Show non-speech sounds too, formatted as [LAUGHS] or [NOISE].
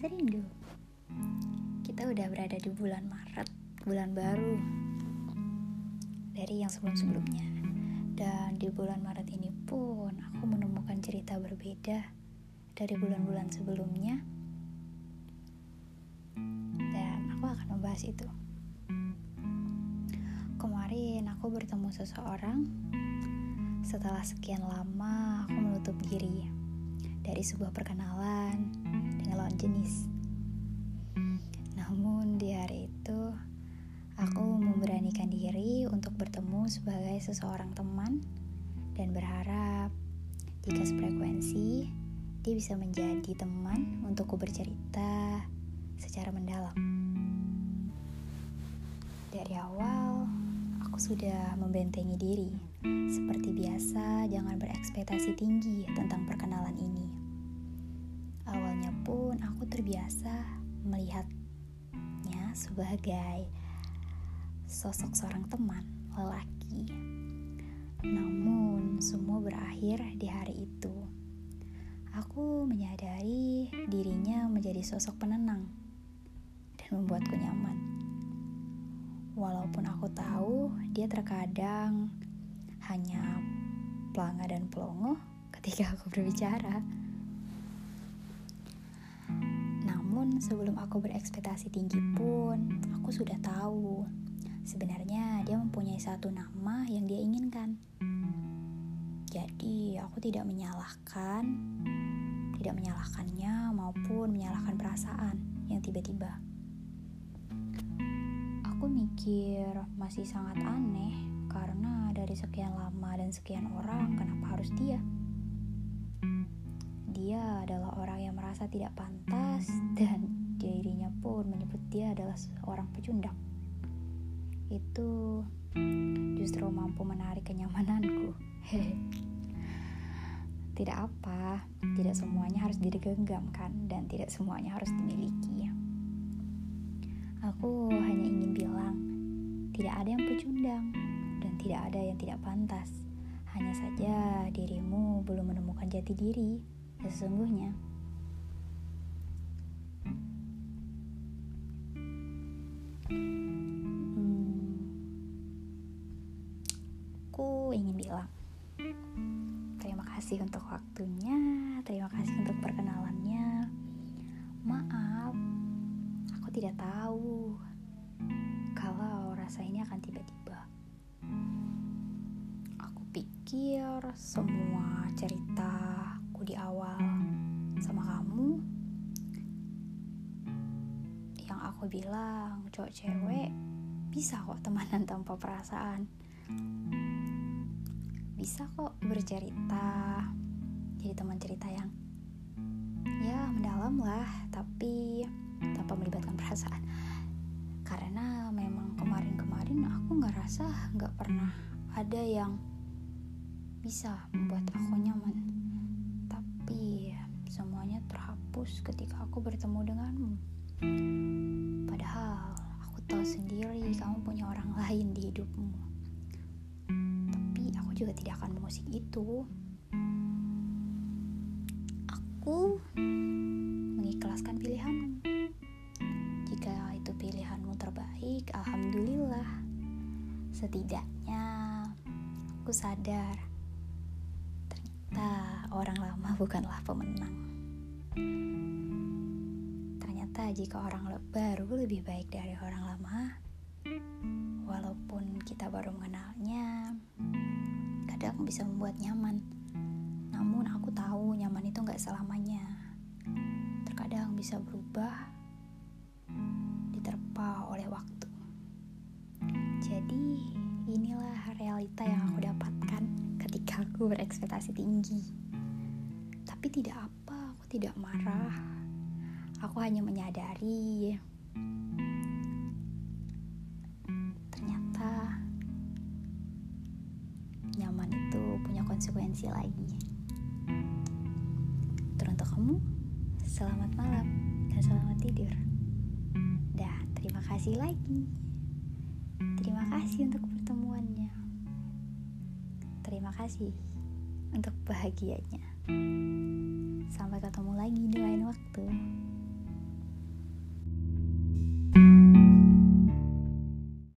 Serindu Kita udah berada di bulan Maret Bulan baru Dari yang sebelum-sebelumnya. Dan di bulan Maret ini pun Aku menemukan cerita berbeda Dari bulan-bulan sebelumnya. Dan aku akan membahas itu. Kemarin aku bertemu seseorang. Setelah sekian lama aku menutup diri dari sebuah perkenalan dengan lawan jenis. Namun di hari itu, aku memberanikan diri untuk bertemu sebagai seseorang teman dan berharap jika sefrekuensi, dia bisa menjadi teman untukku bercerita secara mendalam. Dari awal, sudah membentengi diri. Seperti biasa, jangan berekspektasi tinggi tentang perkenalan ini pun aku terbiasa melihatnya sebagai sosok seorang teman lelaki. Namun, semua berakhir di hari itu. Aku menyadari dirinya menjadi sosok penenang dan membuatku nyaman. Walaupun aku tahu dia terkadang hanya pelanga dan pelongo [LAUGHS] ketika aku berbicara. Namun sebelum aku berekspektasi tinggi pun, aku sudah tahu sebenarnya dia mempunyai satu nama yang dia inginkan. Jadi aku tidak menyalahkan, tidak menyalahkannya maupun menyalahkan perasaan yang tiba-tiba. Aku mikir masih sangat aneh karena dari sekian lama dan sekian orang kenapa harus dia? Dia adalah orang yang merasa tidak pantas dan dirinya pun menyebut dia adalah seorang pecundang. Itu justru mampu menarik kenyamananku. [LAUGHS] tidak apa, tidak semuanya harus digenggam kan dan tidak semuanya harus dimiliki. Aku hanya ingin tidak ada yang pecundang dan tidak ada yang tidak pantas. Hanya saja dirimu belum menemukan jati diri sesungguhnya. Hmm, aku ingin bilang terima kasih untuk waktunya, terima kasih untuk perkenalannya. Maaf, aku tidak tahu rasa ini akan tiba-tiba. Aku pikir semua cerita aku di awal sama kamu yang aku bilang cowok cewek bisa kok temanan tanpa perasaan bisa kok bercerita jadi teman cerita yang ya mendalam lah tapi tanpa melibatkan perasaan rasa nggak pernah ada yang bisa membuat aku nyaman terhapus ketika aku bertemu denganmu. Padahal aku tahu sendiri kamu punya orang lain di hidupmu. Tapi aku juga tidak akan mengusik itu. Aku mengikhlaskan pilihanmu. Jika itu pilihanmu terbaik, alhamdulillah. Setidaknya aku sadar ternyata orang lama [LAUGHS] bukanlah pemenang. Ternyata jika orang baru lebih baik dari orang lama, walaupun kita baru mengenalnya, kadang bisa membuat nyaman. Namun aku tahu nyaman itu nggak selamanya. Terkadang bisa berubah, diterpa oleh waktu. Jadi inilah realita yang aku dapatkan ketika aku berekspektasi tinggi. Tapi tidak apa tidak marah. Aku hanya menyadari ternyata nyaman itu punya konsekuensi lagi. Teruntuk kamu, selamat malam dan selamat tidur. Dan terima kasih lagi. Terima kasih untuk pertemuannya. Terima kasih untuk bahagianya. Sampai ketemu lagi di lain waktu.